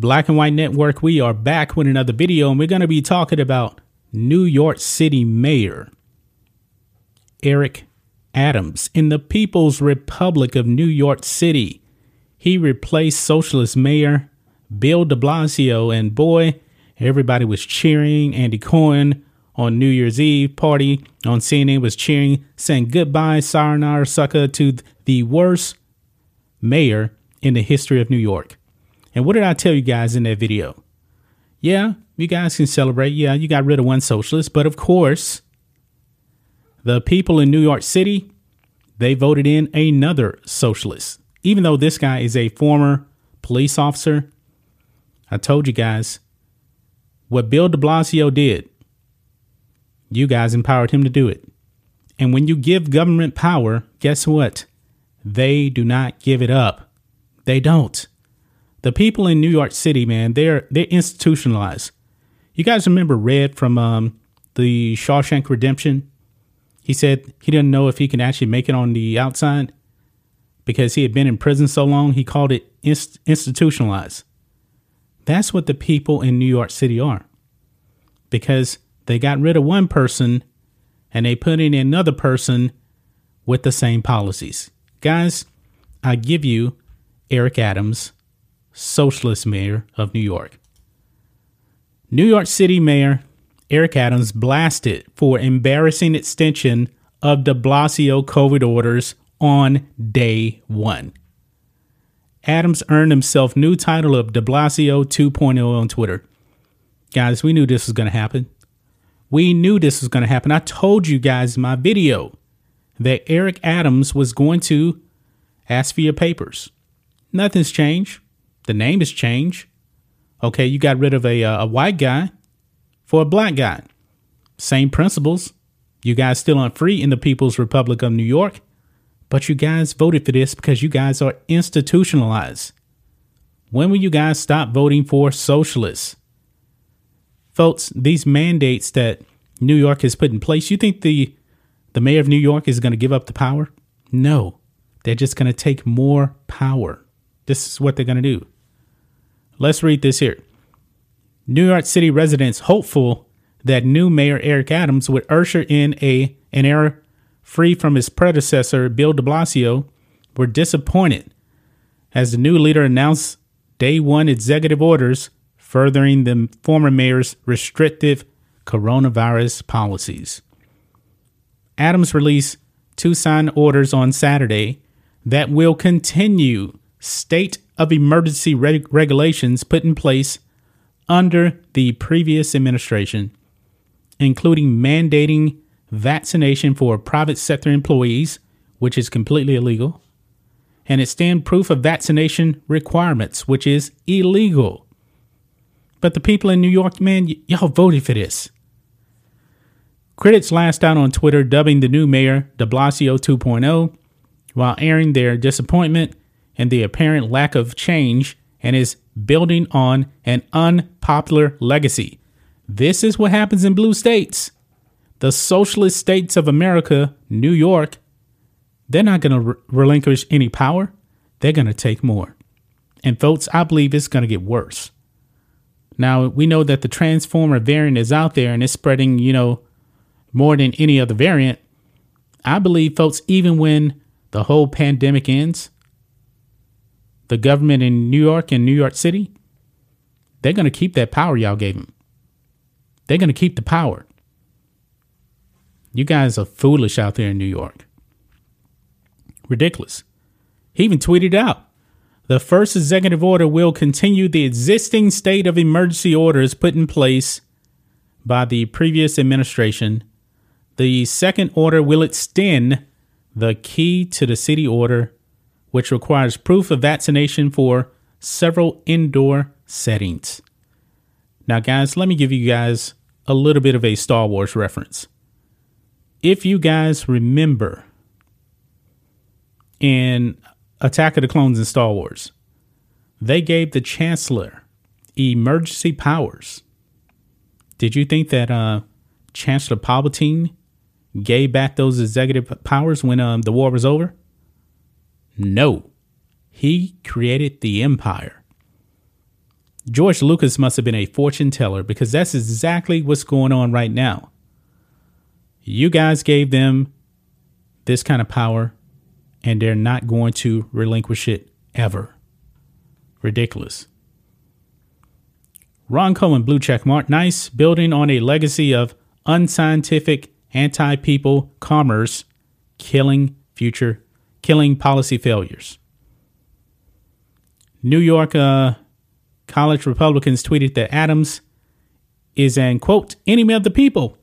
Black and White Network, we are back with another video, and we're going to be talking about New York City Mayor Eric Adams in the People's Republic of New York City. He replaced Socialist Mayor Bill de Blasio, and boy, everybody was cheering. Andy Cohen on New Year's Eve party on CNN was cheering, saying goodbye, sayonara, sucker, to the worst mayor in the history of New York. And what did I tell you guys in that video? Yeah, you guys can celebrate. Yeah, you got rid of one socialist, but of course, the people in New York City, they voted in another socialist. Even though this guy is a former police officer, I told you guys what Bill de Blasio did. You guys empowered him to do it. And when you give government power, guess what? They do not give it up. They don't the people in New York City, man, they're they're institutionalized. You guys remember Red from um, the Shawshank Redemption? He said he didn't know if he can actually make it on the outside because he had been in prison so long. He called it inst- institutionalized. That's what the people in New York City are, because they got rid of one person and they put in another person with the same policies. Guys, I give you Eric Adams socialist mayor of New York. New York City Mayor Eric Adams blasted for embarrassing extension of de Blasio COVID orders on day one. Adams earned himself new title of de Blasio 2.0 on Twitter. Guys, we knew this was going to happen. We knew this was going to happen. I told you guys in my video that Eric Adams was going to ask for your papers. Nothing's changed. The name has changed. Okay, you got rid of a, uh, a white guy for a black guy. Same principles. You guys still aren't free in the People's Republic of New York, but you guys voted for this because you guys are institutionalized. When will you guys stop voting for socialists? Folks, these mandates that New York has put in place, you think the the mayor of New York is going to give up the power? No. They're just going to take more power. This is what they're going to do. Let's read this here. New York City residents hopeful that new Mayor Eric Adams would usher in a an era free from his predecessor Bill de Blasio were disappointed as the new leader announced day one executive orders furthering the former mayor's restrictive coronavirus policies. Adams released two signed orders on Saturday that will continue state of emergency reg- regulations put in place under the previous administration, including mandating vaccination for private sector employees, which is completely illegal, and extend proof of vaccination requirements, which is illegal. But the people in New York, man, y- y'all voted for this. Critics lashed out on Twitter, dubbing the new mayor de Blasio 2.0, while airing their disappointment and the apparent lack of change and is building on an unpopular legacy. This is what happens in blue states. The socialist states of America, New York, they're not going to re- relinquish any power. They're going to take more. And folks, I believe it's going to get worse. Now, we know that the transformer variant is out there and it's spreading, you know, more than any other variant. I believe, folks, even when the whole pandemic ends, the government in New York and New York City, they're going to keep that power y'all gave them. They're going to keep the power. You guys are foolish out there in New York. Ridiculous. He even tweeted out the first executive order will continue the existing state of emergency orders put in place by the previous administration. The second order will extend the key to the city order, which requires proof of vaccination for several indoor settings. Now, guys, let me give you guys a little bit of a Star Wars reference. If you guys remember in Attack of the Clones in Star Wars, they gave the Chancellor emergency powers. Did you think that uh, Chancellor Palpatine gave back those executive powers when um, the war was over? No. He created the Empire. George Lucas must have been a fortune teller because that's exactly what's going on right now. You guys gave them this kind of power, and they're not going to relinquish it ever. Ridiculous. Ron Cohen blue check mark. Nice. Building on a legacy of unscientific, anti people commerce, killing future, killing policy failures. New York uh, college Republicans tweeted that Adams is an quote enemy of the people.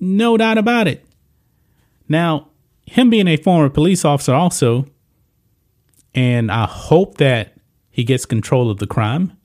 No doubt about it. Now, him being a former police officer, also, and I hope that he gets control of the crime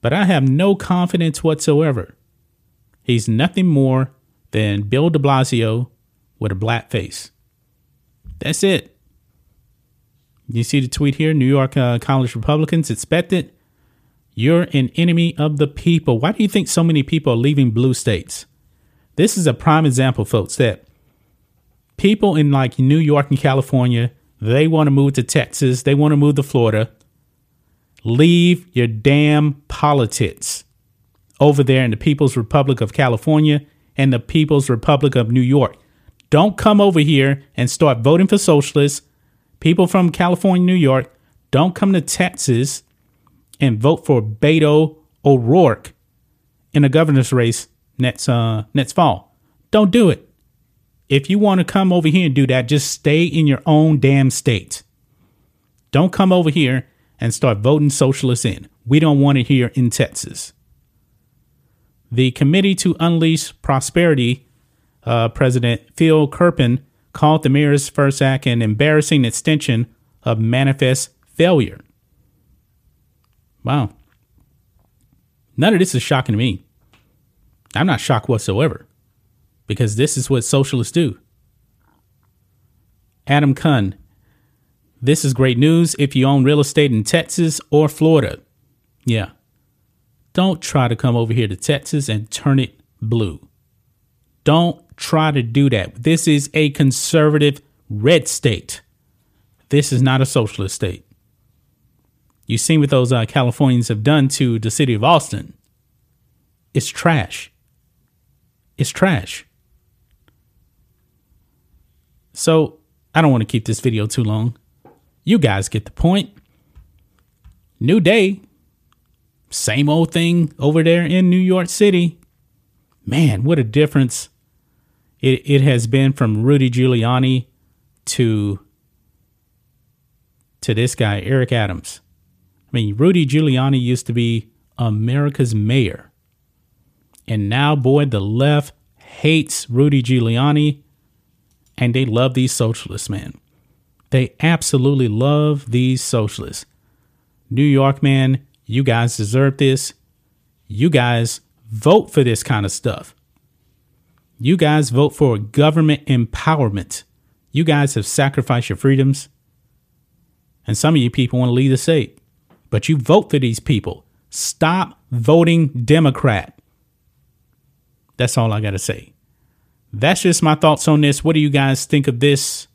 but I have no confidence whatsoever. He's nothing more than Bill de Blasio with a black face. That's it. You see the tweet here New York uh, College Republicans expected. You're an enemy of the people. Why do you think so many people are leaving blue states? This is a prime example, folks, that people in like New York and California, they want to move to Texas, they want to move to Florida. Leave your damn politics over there in the People's Republic of California and the People's Republic of New York. Don't come over here and start voting for socialists. People from California, New York, don't come to Texas and vote for Beto O'Rourke in a governor's race next uh, next fall. Don't do it. If you want to come over here and do that, just stay in your own damn state. Don't come over here and start voting socialists in. We don't want it here in Texas. The Committee to Unleash Prosperity uh, President Phil Kerpen called the mayor's first act an embarrassing extension of manifest failure. Wow. None of this is shocking to me. I'm not shocked whatsoever because this is what socialists do. Adam Kuhn, this is great news if you own real estate in Texas or Florida. Yeah. Don't try to come over here to Texas and turn it blue. Don't try to do that. This is a conservative red state. This is not a socialist state. You've seen what those uh, Californians have done to the city of Austin. It's trash. It's trash. So I don't want to keep this video too long. You guys get the point. New day. Same old thing over there in New York City. Man, what a difference it, it has been from Rudy Giuliani to to this guy, Eric Adams. I mean, Rudy Giuliani used to be America's mayor. And now, boy, the left hates Rudy Giuliani and they love these socialists, man. They absolutely love these socialists. New York, man, you guys deserve this. You guys vote for this kind of stuff. You guys vote for government empowerment. You guys have sacrificed your freedoms. And some of you people want to leave the state, but you vote for these people. Stop voting Democrat. That's all I got to say. That's just my thoughts on this. What do you guys think of this?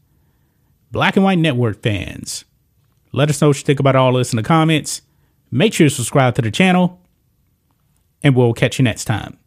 Black and White Network fans. Let us know what you think about all this in the comments. Make sure to subscribe to the channel, and we'll catch you next time.